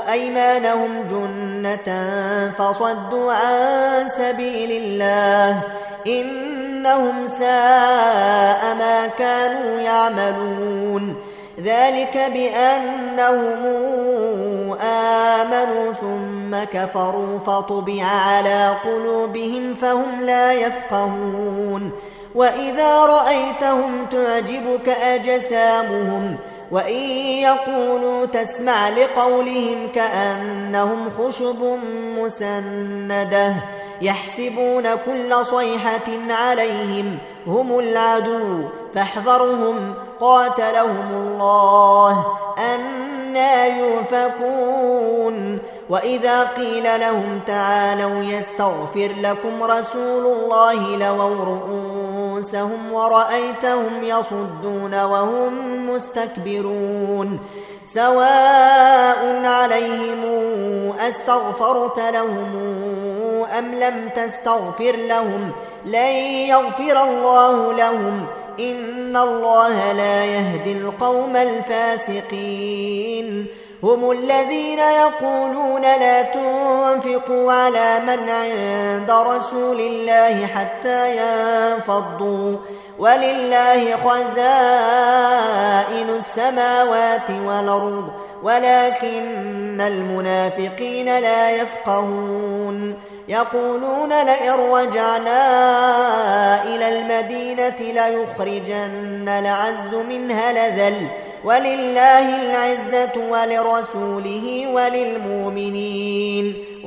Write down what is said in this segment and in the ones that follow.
أيمانهم جنة فصدوا عن سبيل الله إن إنهم ساء ما كانوا يعملون ذلك بأنهم آمنوا ثم كفروا فطبع على قلوبهم فهم لا يفقهون وإذا رأيتهم تعجبك أجسامهم وإن يقولوا تسمع لقولهم كأنهم خشب مسندة يحسبون كل صيحة عليهم هم العدو فاحذرهم قاتلهم الله أنا يوفكون وإذا قيل لهم تعالوا يستغفر لكم رسول الله لووا رؤوسهم ورأيتهم يصدون وهم مستكبرون. سواء عليهم أستغفرت لهم أم لم تستغفر لهم لن يغفر الله لهم. إن الله لا يهدي القوم الفاسقين. هم الذين يقولون لا تنفقوا على من عند رسول الله حتى ينفضوا. ولله خزائن السماوات والأرض ولكن المنافقين لا يفقهون. يقولون لئن رجعنا إلى المدينة ليخرجن العز منها لذل. ولله العزة ولرسوله وللمؤمنين.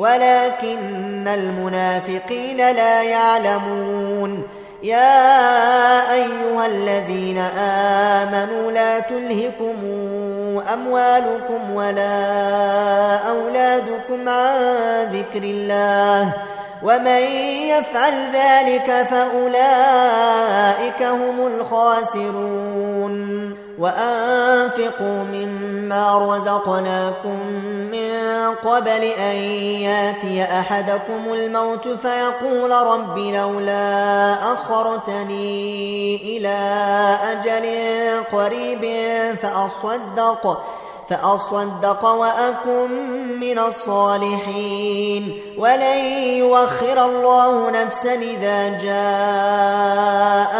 ولكن المنافقين لا يعلمون. يا أيها الذين آمنوا لا تلهكم أموالكم ولا أولادكم عن ذكر الله. ومن يفعل ذلك فأولئك هم الخاسرون. وأنفقوا مما رزقناكم من قبل أن ياتي أحدكم الموت فيقول رب لولا أخرتني إلى أجل قريب فأصدق فأصدق وأكن من الصالحين. ولن يوخر الله نفسا إذا جاء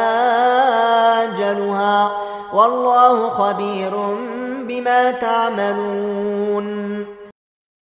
أجلها والله خبير بما تعملون